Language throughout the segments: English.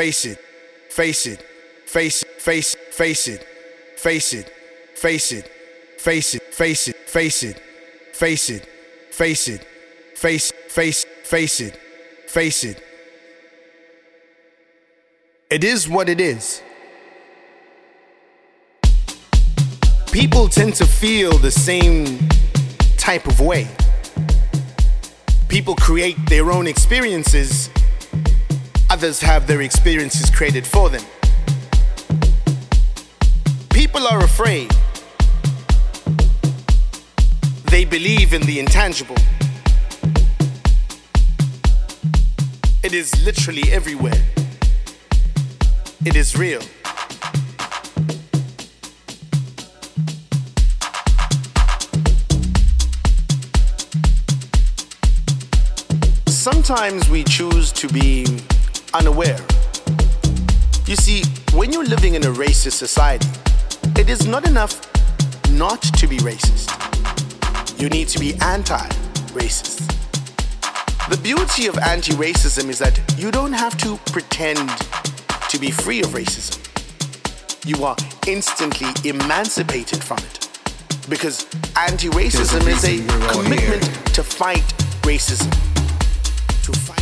face it, face it, face face face it, face it, face it, face it, face it, face it, face it, face it, face face face it, face it. It is what it is. People tend to feel the same type of way. People create their own experiences, others have their experiences created for them. People are afraid. They believe in the intangible. It is literally everywhere. It is real. sometimes we choose to be unaware. You see, when you're living in a racist society, it is not enough not to be racist. You need to be anti racist. The beauty of anti racism is that you don't have to pretend to be free of racism. You are instantly emancipated from it. Because anti racism is a commitment to fight racism to fight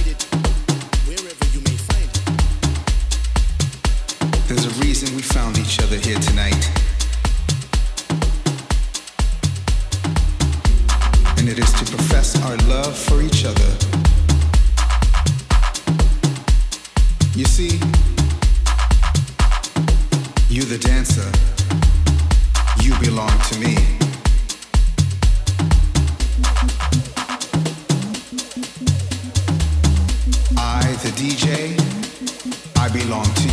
There's a reason we found each other here tonight. And it is to profess our love for each other. You see, you the dancer, you belong to me. I the DJ, I belong to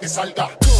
que salga.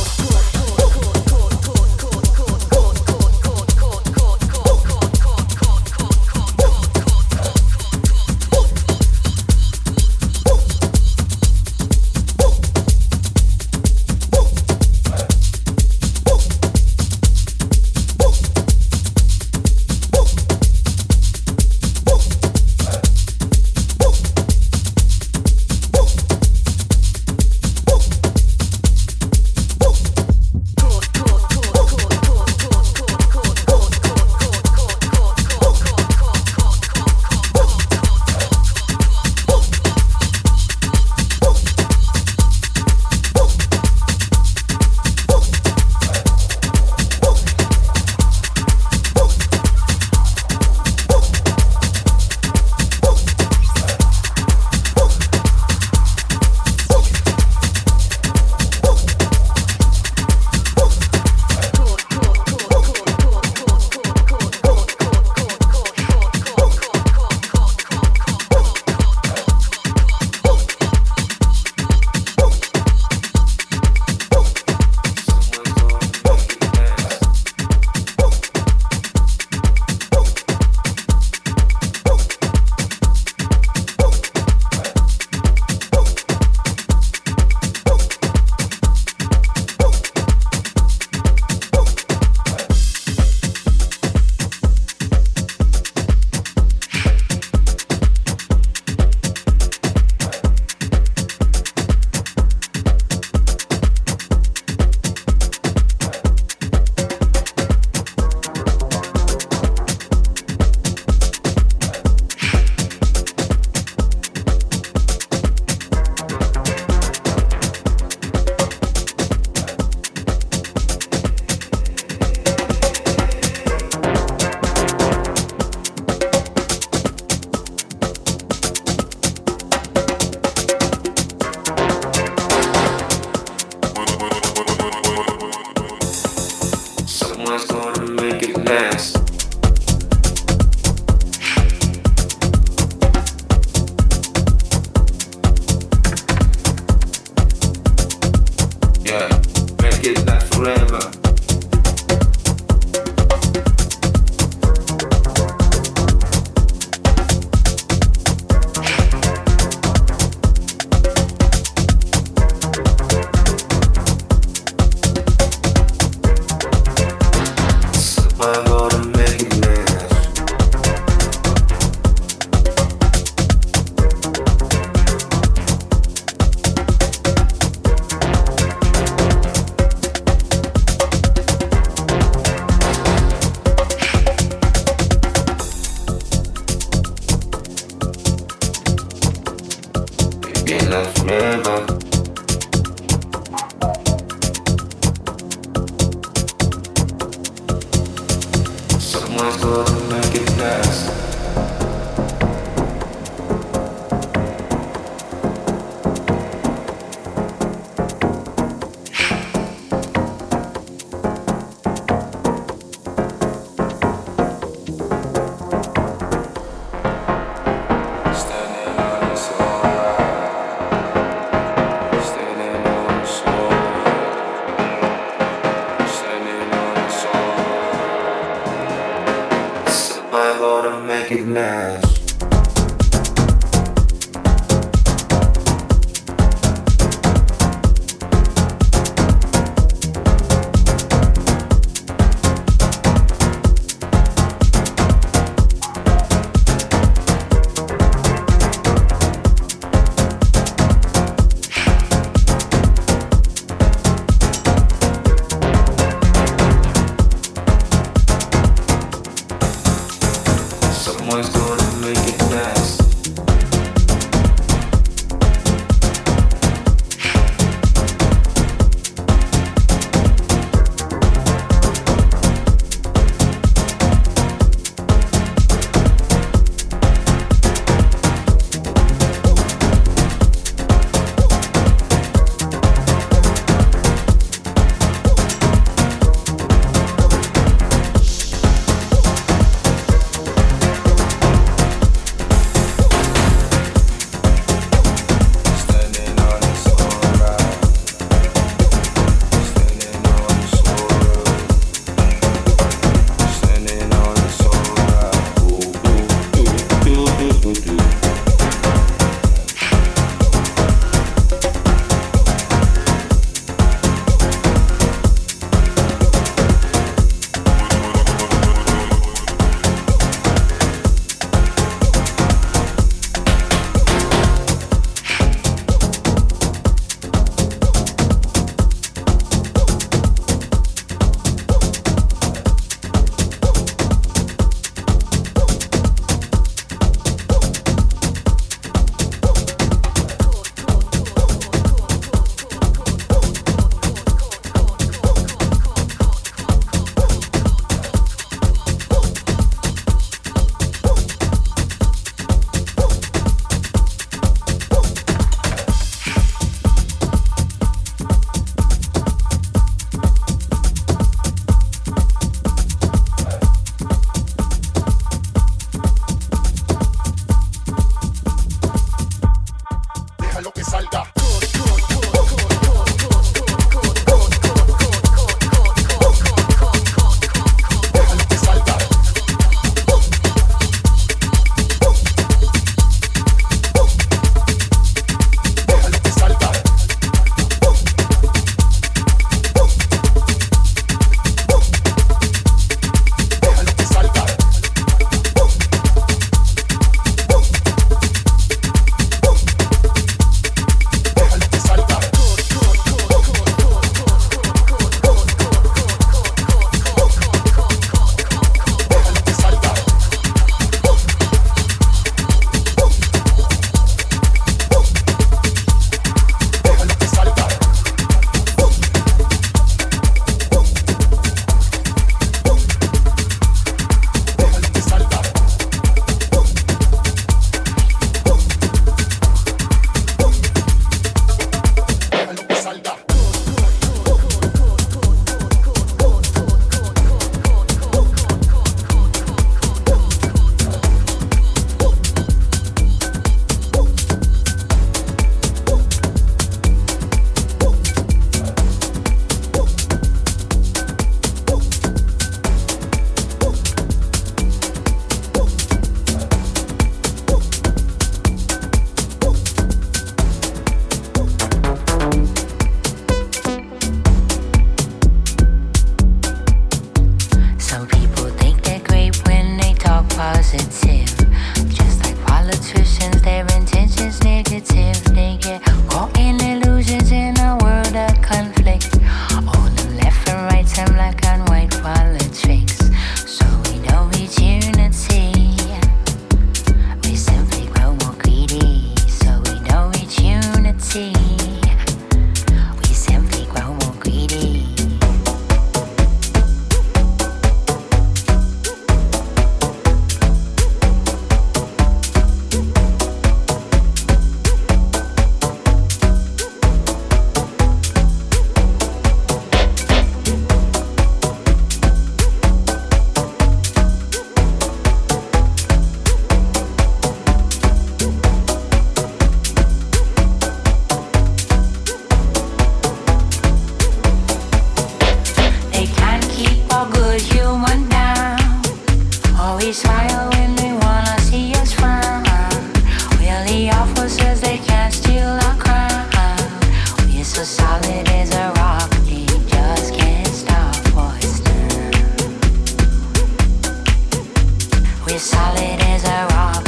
it is a rock.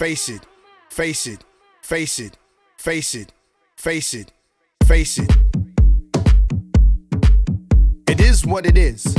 Face it, face it, face it, face it, face it, face it. It is what it is.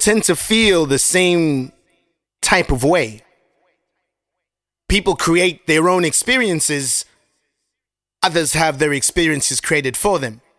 Tend to feel the same type of way. People create their own experiences, others have their experiences created for them.